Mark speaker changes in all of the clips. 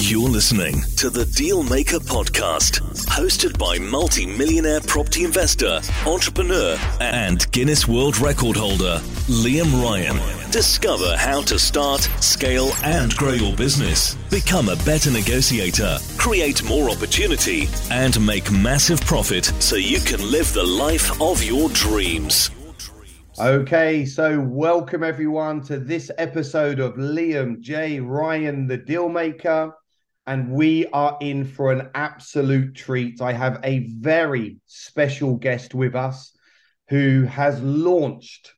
Speaker 1: You're listening to the Dealmaker Podcast, hosted by multi millionaire property investor, entrepreneur, and Guinness World Record holder, Liam Ryan. Discover how to start, scale, and grow your business. Become a better negotiator, create more opportunity, and make massive profit so you can live the life of your dreams.
Speaker 2: Okay, so welcome everyone to this episode of Liam J. Ryan, the Dealmaker. And we are in for an absolute treat. I have a very special guest with us who has launched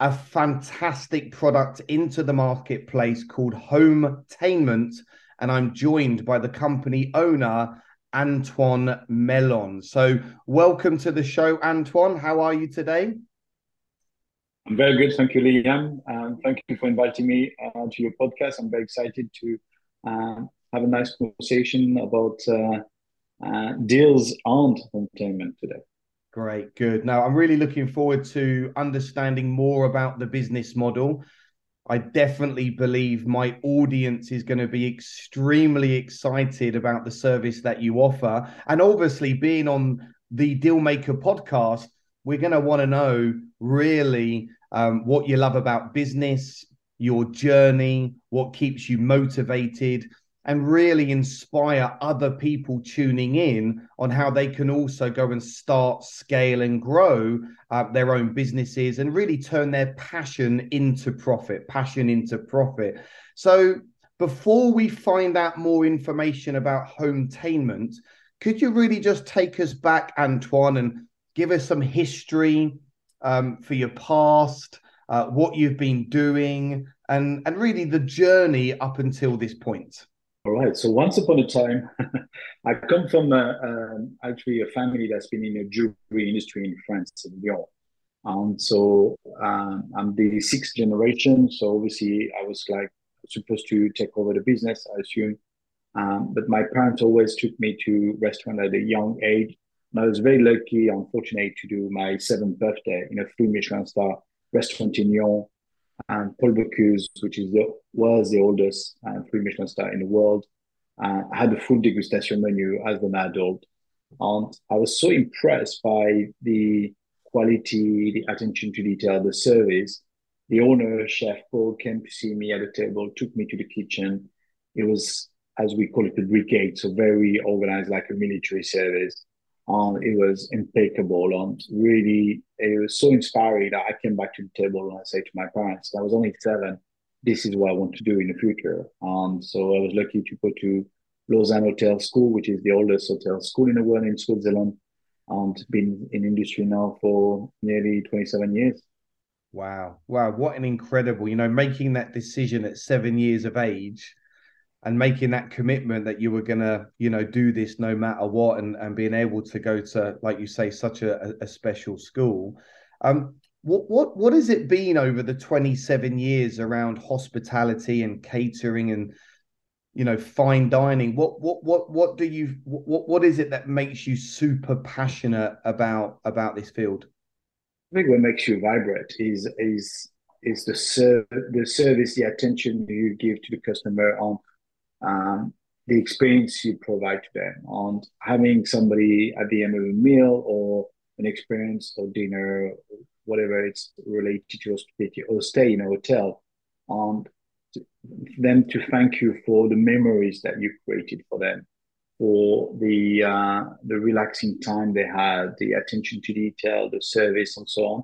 Speaker 2: a fantastic product into the marketplace called Hometainment. And I'm joined by the company owner, Antoine Melon. So, welcome to the show, Antoine. How are you today?
Speaker 3: I'm very good. Thank you, Liam. Um, thank you for inviting me uh, to your podcast. I'm very excited to uh, have a nice conversation about uh, uh deals and entertainment today.
Speaker 2: Great, good. Now, I'm really looking forward to understanding more about the business model. I definitely believe my audience is going to be extremely excited about the service that you offer. And obviously, being on the Dealmaker podcast, we're going to want to know really um, what you love about business, your journey, what keeps you motivated, and really inspire other people tuning in on how they can also go and start, scale, and grow uh, their own businesses and really turn their passion into profit, passion into profit. So, before we find out more information about hometainment, could you really just take us back, Antoine, and give us some history um, for your past, uh, what you've been doing, and and really the journey up until this point.
Speaker 3: All right. So once upon a time, I come from a, um, actually a family that's been in the jewelry industry in France, in Lyon. And so um, I'm the sixth generation. So obviously, I was like supposed to take over the business, I assume. Um, but my parents always took me to restaurant at a young age. And I was very lucky and fortunate to do my seventh birthday in a three Michelin star restaurant in Lyon. And Paul Bocuse, which is the, was the oldest uh, three Michelin star in the world, uh, had a full degustation menu as an adult. And I was so impressed by the quality, the attention to detail, the service. The owner, Chef Paul, came to see me at the table, took me to the kitchen. It was, as we call it, the brigade, so very organized, like a military service and it was impeccable and really it was so inspiring that I came back to the table and I said to my parents, I was only seven, this is what I want to do in the future. And so I was lucky to go to Lausanne Hotel School, which is the oldest hotel school in the world in Switzerland, um, and been in industry now for nearly 27 years.
Speaker 2: Wow. Wow. What an incredible, you know, making that decision at seven years of age and making that commitment that you were to you know do this no matter what and, and being able to go to like you say such a, a special school. Um what what what has it been over the 27 years around hospitality and catering and you know fine dining? What what what what do you what what is it that makes you super passionate about about this field?
Speaker 3: I think what makes you vibrant is is is the ser- the service the attention you give to the customer on um, the experience you provide to them on having somebody at the end of a meal or an experience or dinner, whatever it's related to hospitality or stay in a hotel, and them to thank you for the memories that you created for them, for the uh, the relaxing time they had, the attention to detail, the service, and so on.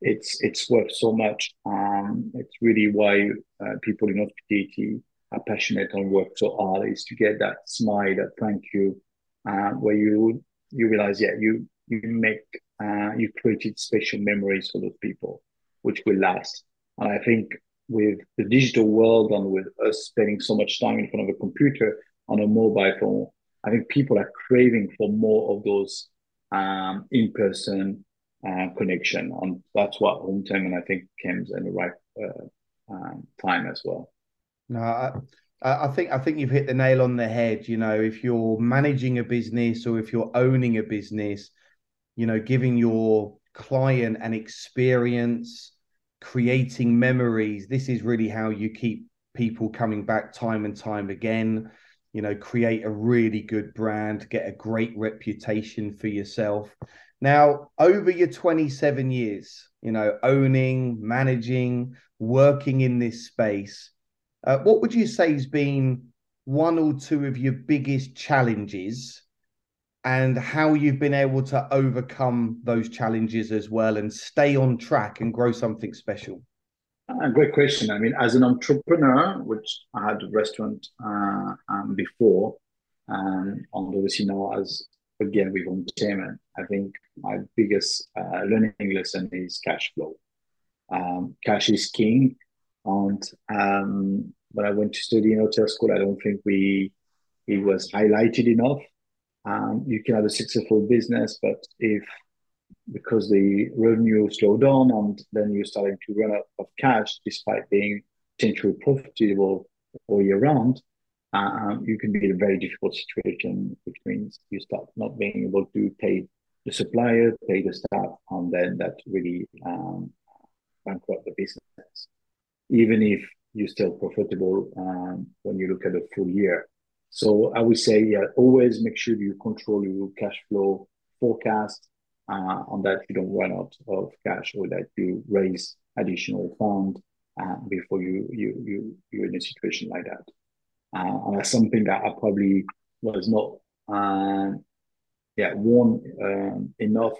Speaker 3: It's it's worth so much. Um, it's really why uh, people in hospitality are passionate and work so hard is to get that smile, that thank you, uh, where you you realize, yeah, you you make uh, you created special memories for those people, which will last. And I think with the digital world and with us spending so much time in front of a computer on a mobile phone, I think people are craving for more of those um, in-person uh, connection, and that's what Hometainment I think comes in the right uh, um, time as well.
Speaker 2: No, I, I think I think you've hit the nail on the head. You know, if you're managing a business or if you're owning a business, you know, giving your client an experience, creating memories. This is really how you keep people coming back time and time again. you know, create a really good brand, get a great reputation for yourself. Now, over your 27 years, you know, owning, managing, working in this space, what would you say has been one or two of your biggest challenges and how you've been able to overcome those challenges as well and stay on track and grow something special?
Speaker 3: A great question. I mean, as an entrepreneur, which I had a restaurant uh, um, before, and obviously now as again with Hometainment, I think my biggest uh, learning lesson is cash flow. Um, cash is king, and um, when I went to study in hotel school, I don't think we it was highlighted enough. Um, you can have a successful business, but if because the revenue slowed down and then you're starting to run out of cash despite being potentially profitable all year round, um, you can be in a very difficult situation, which means you start not being able to pay the supplier, pay the staff, and then that really um, bankrupt the business. Even if you're still profitable um, when you look at the full year. So I would say, yeah, always make sure you control your cash flow forecast, uh, on that you don't run out of cash or that you raise additional fund uh, before you you you you're in a situation like that. Uh, and that's something that I probably was not uh, yeah warned um, enough,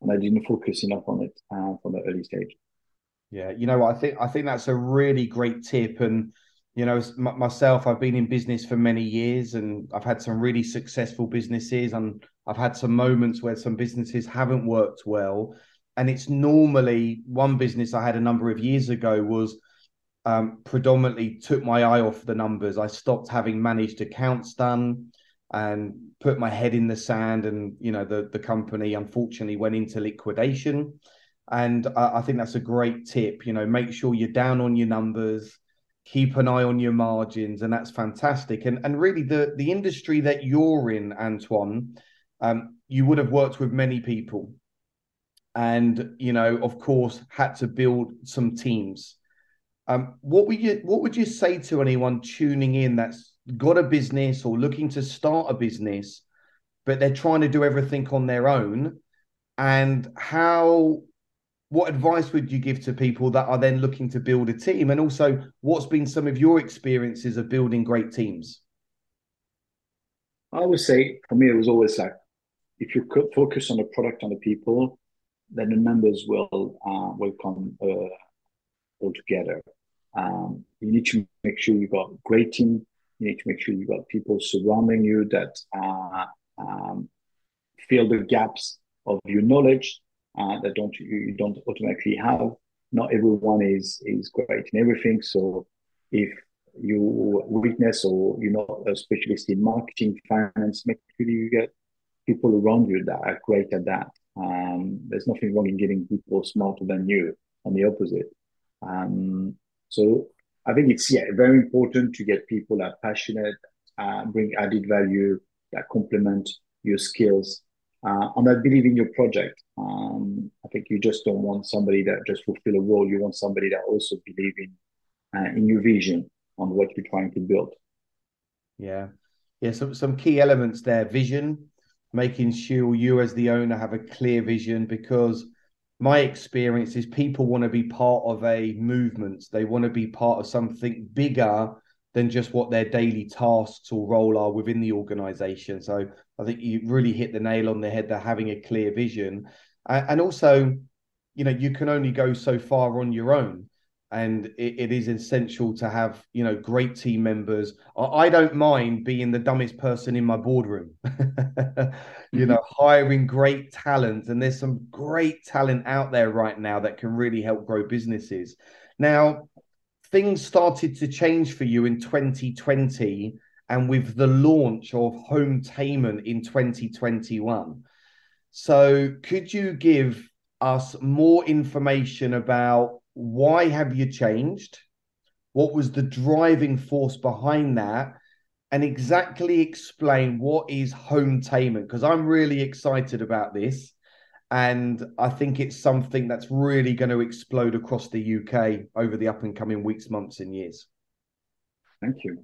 Speaker 3: and I didn't focus enough on it from the early stage.
Speaker 2: Yeah, you know, I think I think that's a really great tip, and you know, myself, I've been in business for many years, and I've had some really successful businesses, and I've had some moments where some businesses haven't worked well. And it's normally one business I had a number of years ago was um, predominantly took my eye off the numbers. I stopped having managed accounts done and put my head in the sand. And, you know, the, the company unfortunately went into liquidation. And I, I think that's a great tip. You know, make sure you're down on your numbers keep an eye on your margins and that's fantastic. And and really the the industry that you're in antoine um, you would have worked with many people. And you know of course had to build some teams. Um, what would you what would you say to anyone tuning in that's got a business or looking to start a business but they're trying to do everything on their own? And how what advice would you give to people that are then looking to build a team and also what's been some of your experiences of building great teams
Speaker 3: i would say for me it was always like if you focus on the product and the people, then the numbers will uh, will come uh, all together. Um, you need to make sure you've got great team. You need to make sure you've got people surrounding you that uh, um, fill the gaps of your knowledge uh, that don't you don't automatically have. Not everyone is is great in everything. So if you weakness or you're not a specialist in marketing, finance, make sure you get people around you that are great at that. Um, there's nothing wrong in getting people smarter than you, on the opposite. Um, so I think it's yeah very important to get people that are passionate, uh, bring added value, that complement your skills, uh, and I believe in your project. Um, I think you just don't want somebody that just fulfill a role. You want somebody that also believe in uh, in your vision on what you're trying to build.
Speaker 2: Yeah, yeah. Some some key elements there: vision, making sure you as the owner have a clear vision because my experience is people want to be part of a movement they want to be part of something bigger than just what their daily tasks or role are within the organization. So i think you really hit the nail on the head they're having a clear vision. And also you know you can only go so far on your own. And it, it is essential to have you know great team members. I, don't mind being the dumbest person in my boardroom. You mm-hmm. know hiring great talent. And there's some great talent out there right now that can really help grow businesses. Now things started to change for you in 2020 and with the launch of Hometainment in 2021 so could you give us more information about why have you changed? What was the driving force behind that? And exactly explain what is Hometainment because I'm really excited about this. And I think it's something that's really going to explode across the UK over the up and coming weeks, months, and years.
Speaker 3: Thank you.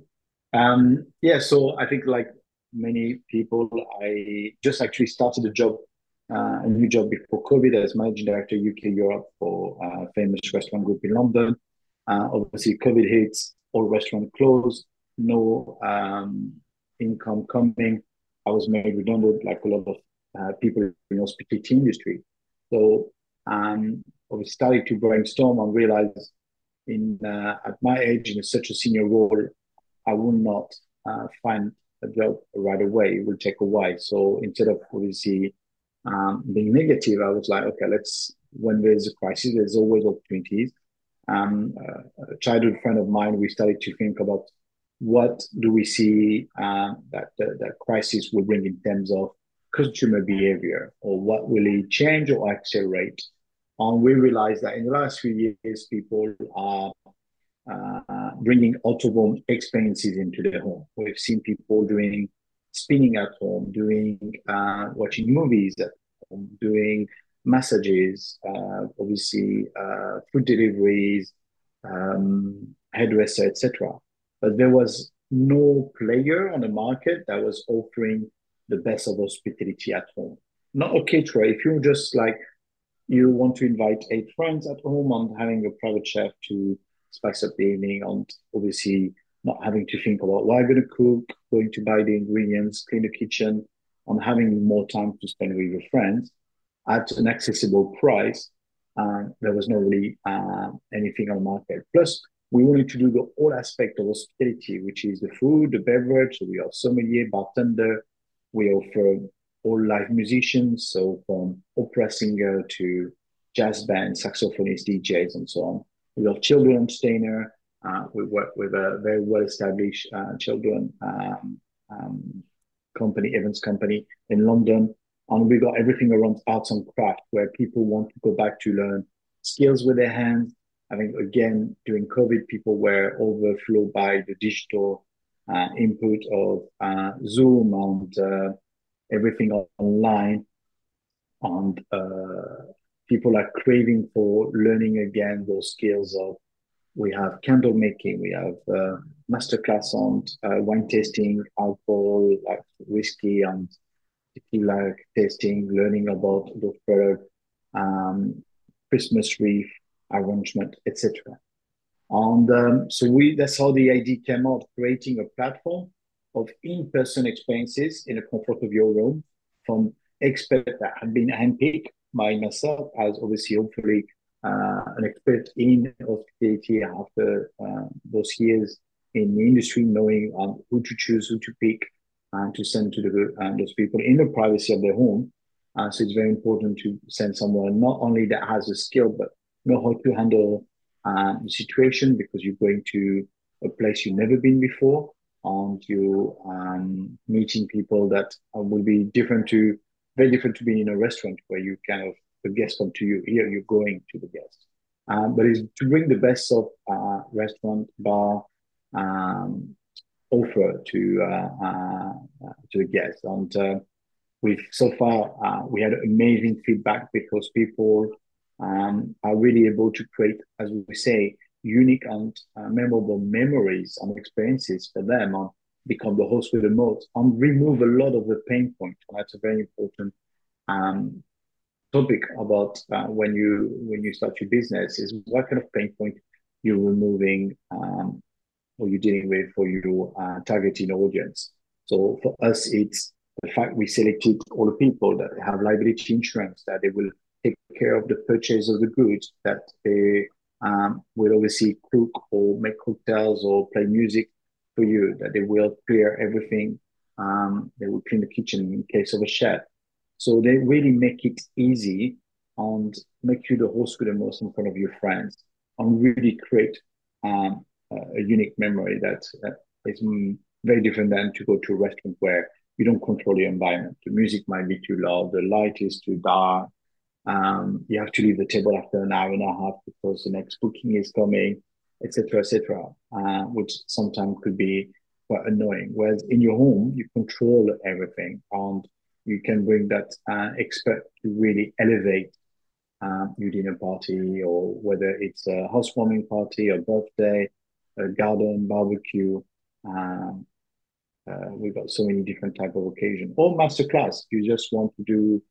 Speaker 3: Um, yeah, so I think like many people, I just actually started a job, uh, a new job before COVID as managing director UK Europe for a famous restaurant group in London. Uh, obviously, COVID hits, all restaurants closed, no um, income coming. I was made redundant, like a lot of uh, people in hospitality industry. So um, we started to brainstorm and realize in uh, at my age in such a senior role, I will not uh, find a job right away. It will take a while. So instead of obviously um, being negative, I was like, okay, let's. When there's a crisis, there's always opportunities. Um, uh, a childhood friend of mine, we started to think about what do we see uh, that the, that crisis will bring in terms of consumer behavior, or what will it change or accelerate? And we realized that in the last few years, people are uh, bringing home experiences into their home. We've seen people doing spinning at home, doing uh, watching movies at home, doing massages, uh, obviously uh, food deliveries, um, hairdresser, etc. But there was no player on the market that was offering the best of hospitality at home. Not a caterer. If you're just like you want to invite eight friends at home and having a private chef to spice up the evening and obviously not having to think about what I'm going to cook, going to buy the ingredients, clean the kitchen, and having more time to spend with your friends at an accessible price. Uh, there was not really uh, anything on the market. Plus, we wanted to do the whole aspect of hospitality, which is the food, the beverage. So we are sommelier, bartender. We offer all live musicians, so from opera singer to jazz band, saxophonists, DJs, and so on. We have children entertainer. Uh, we work with a very well-established uh, children um, um, company, events company in London. And we've got everything around arts and craft, where people want to go back to learn skills with their hands. I think again during COVID, people were overflowed by the digital input of uh, Zoom and uh, everything online, and uh, people are craving for learning again those skills of we have candle making, we have uh, masterclass on uh, wine tasting, alcohol, like whiskey and tequila tasting, learning about those products, um, Christmas wreath arrangement, etc. And um, so we that's how the idea came out, creating a platform of in-person experiences in the comfort of your room from experts that have been handpicked by myself as obviously hopefully uh, an expert in hospitality after uh, those years in the industry, knowing um, who to choose, who to pick, and to send to the, uh, those people in the privacy of their home. Uh, so it's very important to send someone not only that has the skill, but know how to handle uh, situation because you're going to a place you've never been before and you um, meeting people that will be different to very different to being in a restaurant where you kind of the guests come to you. Here you're going to the guests. Um, but it's to bring the best of uh, restaurant, bar, um, offer to uh, uh, to the guests. And uh, we've so far uh, we had amazing feedback because people um, are really able to create, as we say, unique and uh, memorable memories and experiences for them and become the host with the most and remove a lot of the pain points. That's a very important um, topic about uh, when you when you start your business is what kind of pain point you're removing um, or you're dealing with for your uh, targeting audience. So for us, it's the fact we selected all the people that have liability insurance, that they will take care of the purchase of the goods, that they um, will obviously cook or make cocktails or play music for you, that they will clear everything. Um, they will clean the kitchen in case of a chef. So they really make it easy and make you the host with the most in front of your friends and really create um, a unique memory that uh, is very different than to go to a restaurant where you don't control the environment. The music might be too loud, the light is too dark. Um, you have to leave the table after an hour and a half because the next booking is coming, etc., etc., uh, which sometimes could be quite annoying. Whereas in your home, you control everything and you can bring that uh, expert to really elevate uh, your dinner party or whether it's a housewarming party, a birthday, a garden barbecue, Um, uh, we've got so many different type of occasion or masterclass. You just want to do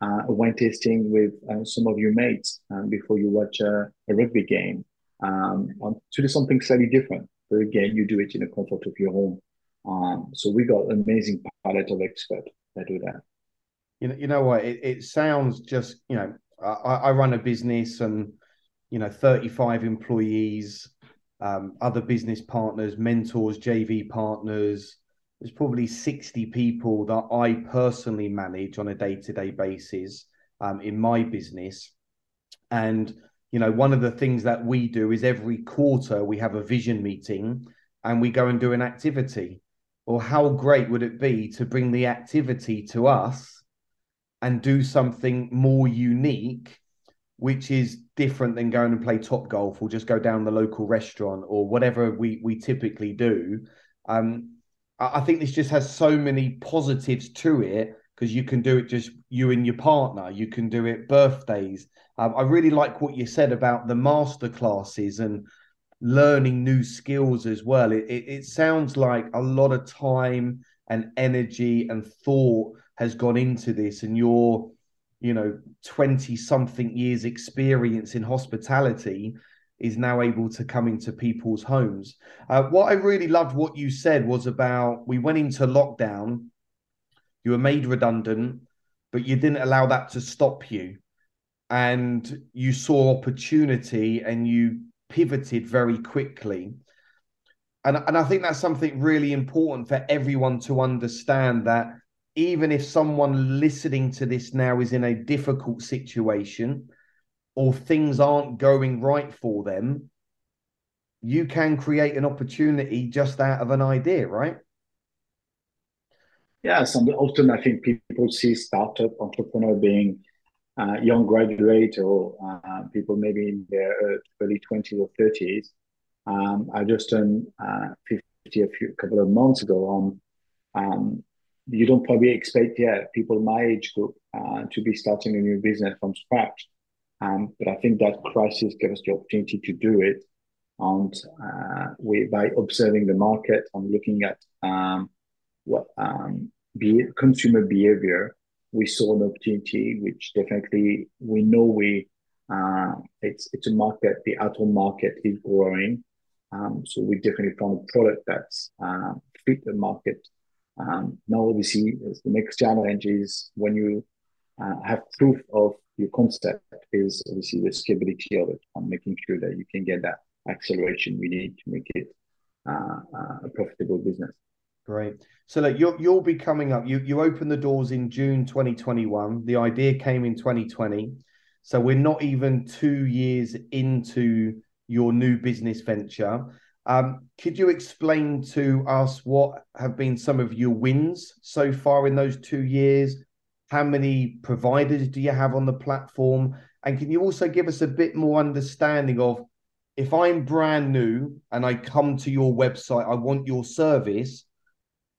Speaker 3: uh, wine tasting with uh, some of your mates um, before you watch a, a rugby game. Um, to do something slightly different. But again, you do it in the comfort of your home. Um, so we got amazing palette of experts that do that.
Speaker 2: You know, you know what? It, it sounds just you know, I, I run a business and you know, 35 employees, um, other business partners, mentors, JV partners. There's probably 60 people that I personally manage on a day to day basis um, in my business. And, you know, one of the things that we do is every quarter we have a vision meeting and we go and do an activity. Or how great would it be to bring the activity to us and do something more unique which is different than going and play Topgolf or just go down the local restaurant or whatever we we typically do. Um, I think this just has so many positives to it because you can do it just you and your partner. You can do it birthdays. Um, I really like what you said about the master classes and learning new skills as well. It, it, it sounds like a lot of time and energy and thought has gone into this, and you're you know 20 something years experience in hospitality is now able to come into people's homes. Uh, what i really loved what you said was about we went into lockdown you were made redundant but you didn't allow that to stop you. And you saw opportunity and you pivoted very quickly. And, and i think that's something really important for everyone to understand that even if someone listening to this now is in a difficult situation or things aren't going right for them, you can create an opportunity just out of an idea, right?
Speaker 3: Yes, and often I think people see startup entrepreneur being uh, young graduate or uh, people maybe in their early 20s or 30s. Um, I just turned uh, 50 a few couple of months ago on um, you don't probably expect yeah people my age group uh, to be starting a new business from scratch. Um, but I think that crisis gave us the opportunity to do it, and uh, we by observing the market and looking at um, what um, be consumer behavior, we saw an opportunity which definitely we know we uh, it's it's a market the at-home market is growing, um, so we definitely found a product that's uh, fit the market. Um, now, obviously, the next challenge is when you uh, have proof of your concept is obviously the scalability of it and making sure that you can get that acceleration we need to make it uh, uh, a profitable business.
Speaker 2: Great. So look, you'll you'll be coming up. You you opened the doors in June 2021. The idea came in 2020. So we're not even two years into your new business venture. Um, could you explain to us what have been some of your wins so far in those two years? How many providers do you have on the platform? And can you also give us a bit more understanding of if I'm brand new and I come to your website, I want your service,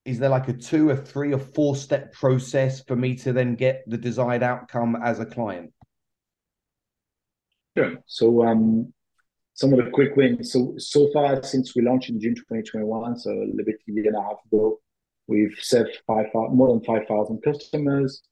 Speaker 2: is there like a two, a three, or four step process for me to then get the desired outcome as a client?
Speaker 3: Sure. So um, some of the quick wins. So so far since we launched in June 2021, so a little bit a year and a half ago, we've served five more than 5,000 customers.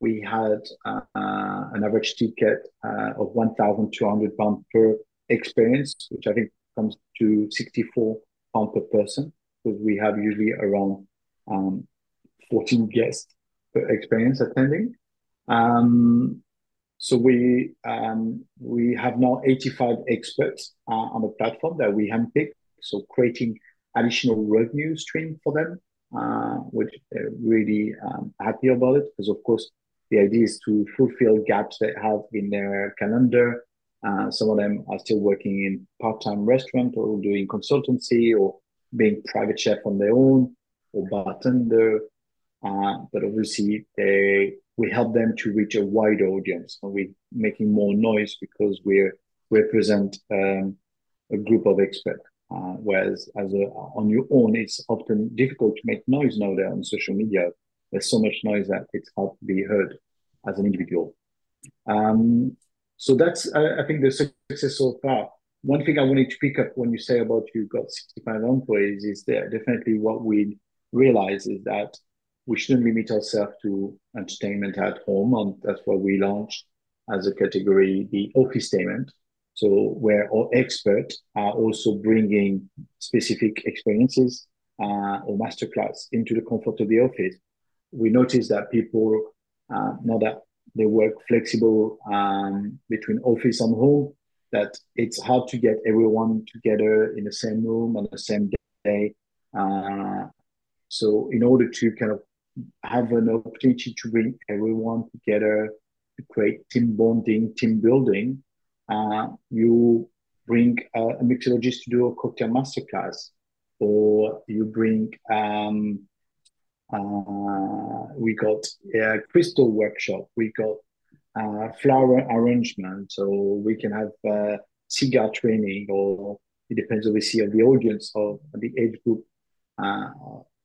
Speaker 3: We had uh, an average ticket uh, of 1,200 pounds per experience, which I think comes to 64 pounds per person, because we have usually around um, 14 guests per experience attending. Um, so we um, we have now 85 experts uh, on the platform that we handpick. So creating additional revenue stream for them, uh, which they're really um, happy about it because of course the idea is to fulfill gaps they have in their calendar. Uh, some of them are still working in part-time restaurant or doing consultancy or being private chef on their own or bartender. Uh, but obviously they we help them to reach a wider audience and we're making more noise because we represent um, a group of experts. Uh, whereas as a, on your own, it's often difficult to make noise nowadays on social media. There's so much noise that it's hard to be heard as an individual. Um, so that's, uh, I think, the success so far. one thing I wanted to pick up when you say about you've got 65 employees is that definitely what we realize is that we shouldn't limit ourselves to entertainment at home. And that's why we launched as a category the Officetainment. So where our experts are also bringing specific experiences uh, or masterclass into the comfort of the office. We notice that people, uh, now that they work flexible um, between office and home, that it's hard to get everyone together in the same room on the same day. Uh, so in order to kind of have an opportunity to bring everyone together to create team bonding, team building, uh, you bring a, a mixologist to do a cocktail masterclass, or you bring um, uh, we got a crystal workshop, we got uh, flower arrangement, so we can have uh, cigar training, or it depends obviously on the audience or the age group uh,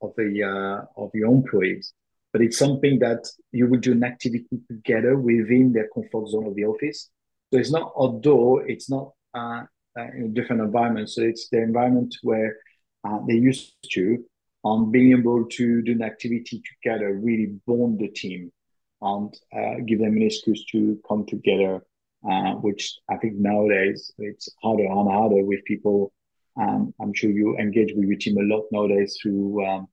Speaker 3: of the uh, of your employees. But it's something that you will do an activity together within their comfort zone of the office. So it's not outdoor, it's not uh, in a different environment. So it's the environment where they're used to on being able to do an activity together, really bond the team and uh, give them an excuse to come together, uh, which I think nowadays it's harder and harder with people. Um, I'm sure you engage with your team a lot nowadays through um,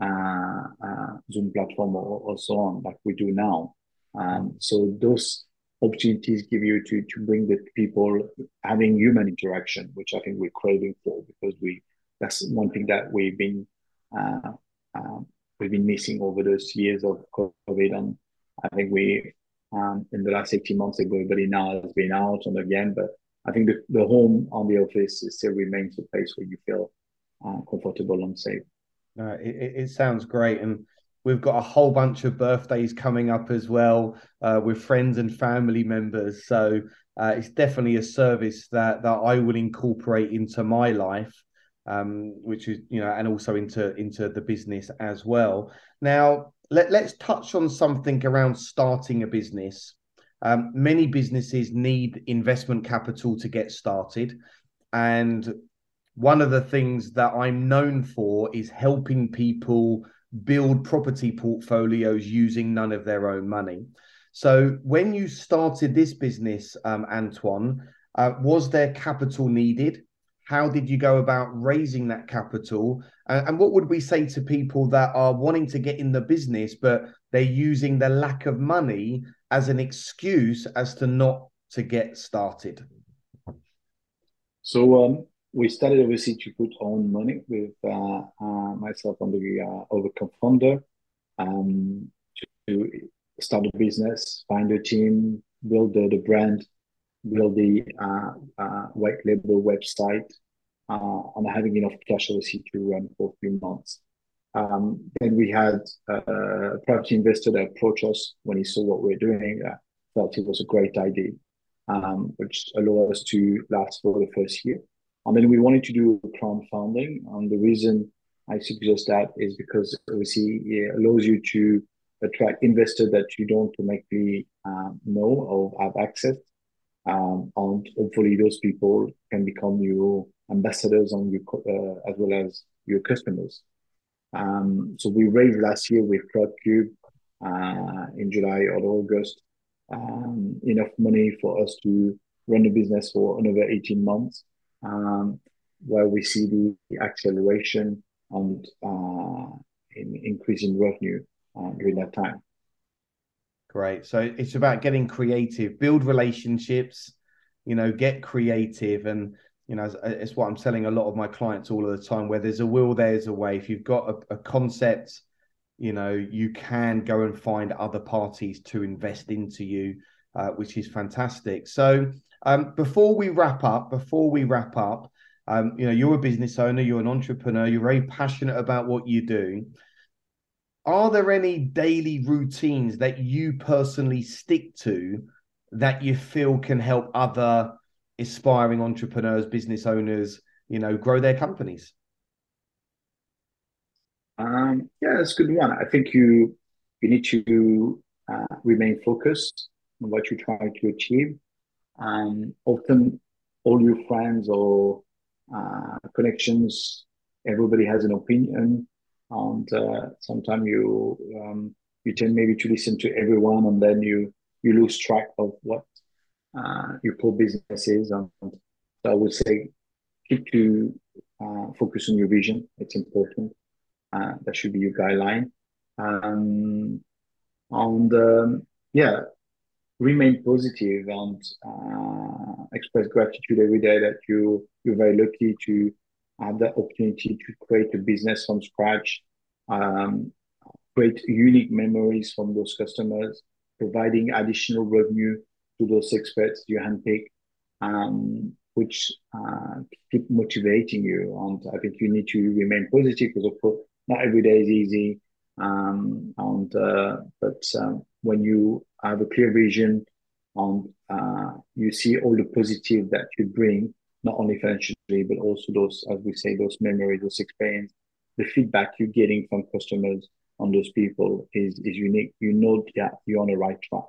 Speaker 3: uh, uh Zoom platform or, or, so on, like we do now. Um, so those opportunities give you to to bring the people having human interaction, which I think we're craving for because we that's one thing that we've been we've been missing over those years of COVID, and I think we um, in the last 18 months, everybody now has been out and again, but I think the, the home on the office still remains a place where you feel uh, comfortable and safe.
Speaker 2: Uh, it, it sounds great, and We've got a whole bunch of birthdays coming up as well uh, with friends and family members. So uh, it's definitely a service that that I will incorporate into my life, um, which is you know, and also into into the business as well. Now let let's touch on something around starting a business. Um, many businesses need investment capital to get started, and one of the things that I'm known for is helping people build property portfolios using none of their own money. So, when you started this business, um, Antoine, uh, was there capital needed? How did you go about raising that capital? Uh, and what would we say to people that are wanting to get in the business, but they're using the lack of money as an excuse as to not to get started?
Speaker 3: So, um, we started obviously to put own money with uh, uh, myself and the uh, other co-founder um, to start a business, find a team, build the, the brand, build the uh, uh, white label website, uh, and having enough cash obviously to run for a few months. Um, then we had a private investor that approached us when he saw what we are doing. Uh, felt it was a great idea, um, which allowed us to last for the first year. And then we wanted to do crowdfunding. And the reason I suggest that is because obviously it allows you to attract investors that you don't automatically um, know or have access. Um, and hopefully those people can become your ambassadors on your, uh, as well as your customers. Um, so we raised last year with CrowdCube uh, in July or August um, enough money for us to run the business for another 18 months um, where we see the acceleration and uh, in increasing revenue uh, during that time.
Speaker 2: Great. So it's about getting creative, build relationships, you know, get creative. And, you know, it's, what I'm telling a lot of my clients all of the time where there's a will, there's a way. If you've got a, a concept, you know, you can go and find other parties to invest into you, uh, which is fantastic. So, um, before we wrap up, before we wrap up, um, you know, you're a business owner, you're an entrepreneur, you're very passionate about what you do. Are there any daily routines that you personally stick to that you feel can help other aspiring entrepreneurs, business owners, you know, grow their companies?
Speaker 3: Um, yeah, that's a good one. I think you you need to uh, remain focused on what you're trying to achieve. Um, often all your friends or uh, connections. Everybody has an opinion, and uh, sometimes you um, you tend maybe to listen to everyone, and then you you lose track of what uh, your core business is. And so I would say keep to uh, focus on your vision. It's important. Uh, that should be your guideline. Um, and um, yeah, remain positive and uh, express gratitude every day that you you're very lucky to have the opportunity to create a business from scratch, um, create unique memories from those customers, providing additional revenue to those experts you handpick, um, which uh, keep motivating you. And I think you need to remain positive because of course not every day is easy. Um, and uh, but um, when you have a clear vision and uh, you see all the positive that you bring, not only financially but also those, as we say, those memories, those experience, the feedback you're getting from customers on those people is is unique. You know that you're on the right track.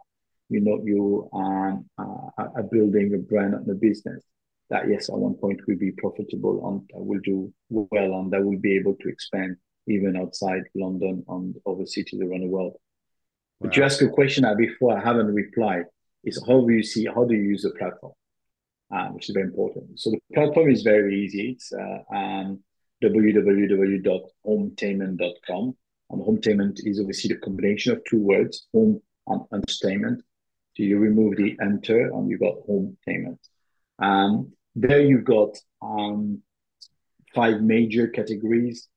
Speaker 3: You know you um, uh, are building a brand and a business that yes, at one point will be profitable and will do well and that will be able to expand even outside London and other cities around the world. Wow. But you asked a question I before I haven't replied is how do you see, how do you use the platform? Uh, which is very important. So the platform is very easy. It's uh, um, www.hometainment.com. And hometainment is obviously the combination of two words, home and entertainment. So you remove the enter and you got hometainment. Um, there you've got um, five major categories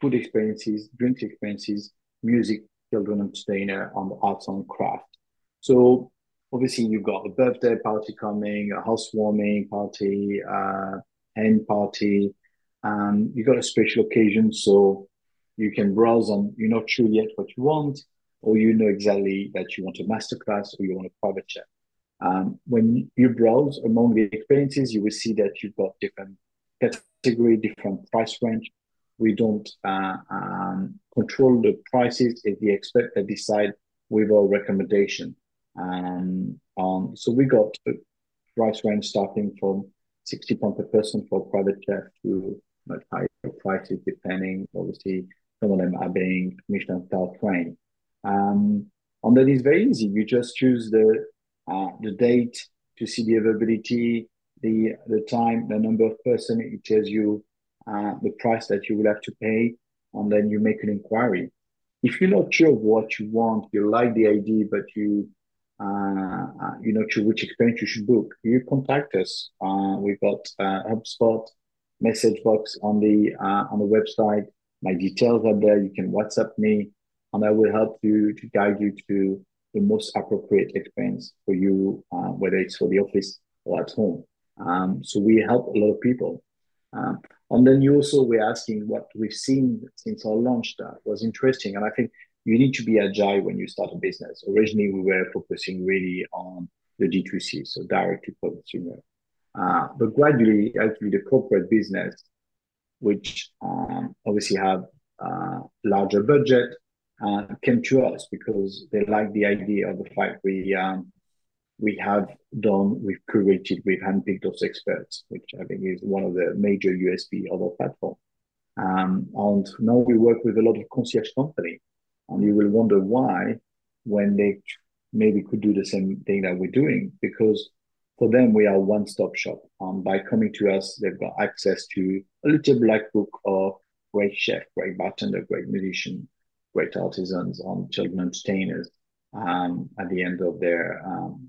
Speaker 3: food experiences, drinks experiences, music, children entertainer, and arts and craft. So obviously you've got a birthday party coming, a housewarming party, uh, hen party. Um, you've got a special occasion, so you can browse and you're not sure yet what you want, or you know exactly that you want a masterclass or you want a private chat. Um, when you browse among the experiences, you will see that you've got different category, different price range, we don't uh, um, control the prices. It's the expert that decide with our recommendation. Um, um, so we got price range starting from 60 pounds per person for private chef to much higher prices, depending. Obviously, some of them are being Michelin star trained. Um, and that is very easy. You just choose the uh, the date to see the availability, the the time, the number of person. It tells you uh, the price that you will have to pay, and then you make an inquiry. If you're not sure what you want, you like the idea, but you uh, uh, you're not which experience you should book, you contact us. Uh, we've got HubSpot message box on the uh, on the website. My details are there. You can WhatsApp me, and I will help you to guide you to the most appropriate experience for you, whether it's for the office or at home. Um, so we help a lot of people. Um, and then you also were asking what we've seen since our launch that was interesting. And I think you need to be agile when you start a business. Originally, we were focusing really on the D2C, so direct to consumer. Uh, but gradually, actually, the corporate business, which um, obviously have uh, larger budget, uh, came to us because they like the idea of the fact we um, we have done, we've curated, we've handpicked those experts, which I think is one of the major USP of our platform. Um, and now we work with a lot of concierge company, and you will wonder why when they maybe could do the same thing that we're doing, because for them we are one-stop shop. And by coming to us, they've got access to a little black book of great chef, great bartender, great musician, great artisans, and children entertainers um, at the end of their um,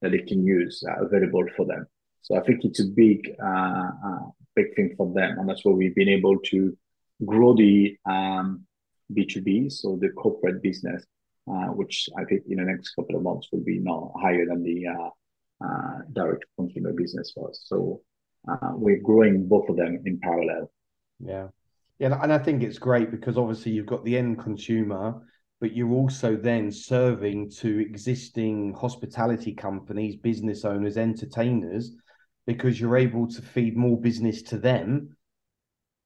Speaker 3: that they can use uh, available for them. So I think it's a big, uh, uh, big thing for them, and that's where we've been able to grow the um, B2B, so the corporate business, uh, which I think in the next couple of months will be now higher than the uh, uh, direct consumer business was. So we're growing both of them in parallel.
Speaker 2: Yeah. Yeah, and I think it's great because obviously you've got the end consumer but you're also then serving to existing hospitality companies, business owners, entertainers, because you're able to feed more business to them.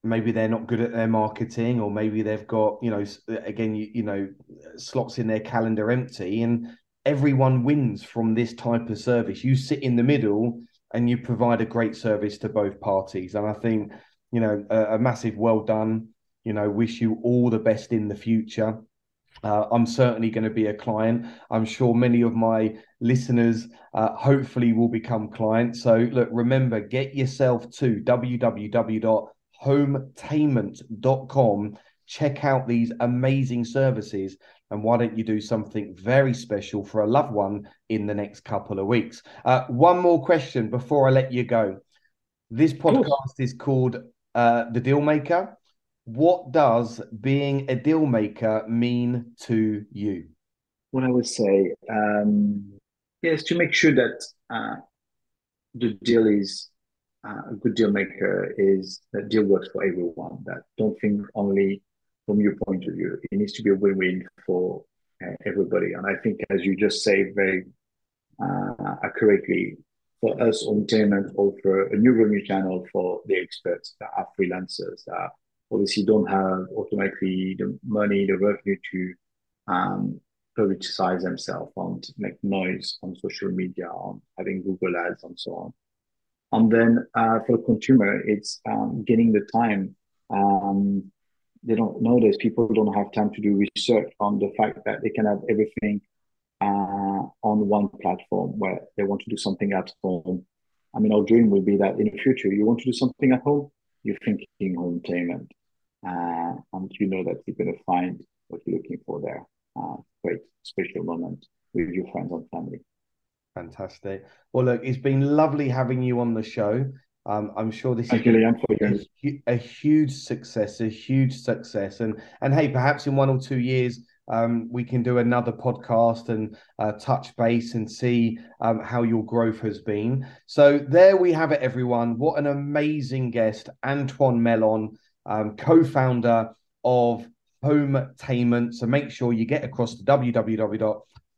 Speaker 2: Maybe they're not good at their marketing, or maybe they've got, you know, again, you, you know, slots in their calendar empty, and everyone wins from this type of service. You sit in the middle and you provide a great service to both parties. And I think, you know, a, a massive well done. You know, wish you all the best in the future. Uh, I'm certainly going to be a client. I'm sure many of my listeners uh, hopefully will become clients. So, look, remember, get yourself to www.hometainment.com. Check out these amazing services. And why don't you do something very special for a loved one in the next couple of weeks? Uh, one more question before I let you go. This podcast is called uh, The Deal Maker what does being a deal maker mean to you?
Speaker 3: What I would say um, is to make sure that uh, the deal is a good deal maker is that deal works for everyone. That don't think only from your point of view. It needs to be a win-win for uh, everybody. And I think, as you just say very uh, accurately, for us on Hometainment offer a new revenue channel for the experts that are freelancers that obviously don't have automatically the money, the revenue to um, publicize themselves and make noise on social media, on having Google ads and so on. And then uh, for the consumer, it's um, getting the time. Um, they don't nowadays people don't have time to do research on the fact that they can have everything uh, on one platform where they want to do something at home. I mean, our dream will be that in the future, you want to do something at home, you're thinking Hometainment uh, and you know that you're going to find what you're looking for there. Uh, great special moment with your friends and family.
Speaker 2: Fantastic. Well, look, it's been lovely having you on the show. Um, I'm sure this
Speaker 3: Thank
Speaker 2: is
Speaker 3: you,
Speaker 2: a, a, huge success, a huge success, and and hey, perhaps in one or two years. Um, we can do another podcast and uh, touch base and see um, how your growth has been. So there we have it, everyone. What an amazing guest, Antoine Melon um, co-founder of Hometainment. So make sure you get across to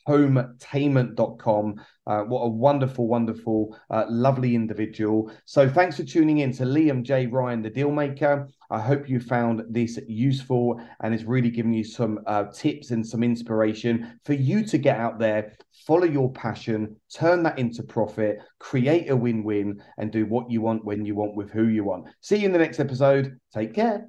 Speaker 2: www.hometainment.com. Uh, what a wonderful, wonderful, uh, lovely individual. So thanks for tuning in to Liam J. Ryan, the deal maker. I hope you found this useful and it's really given you some uh, tips and some inspiration for you to get out there, follow your passion, turn that into profit, create a win win, and do what you want when you want with who you want. See you in the next episode. Take care.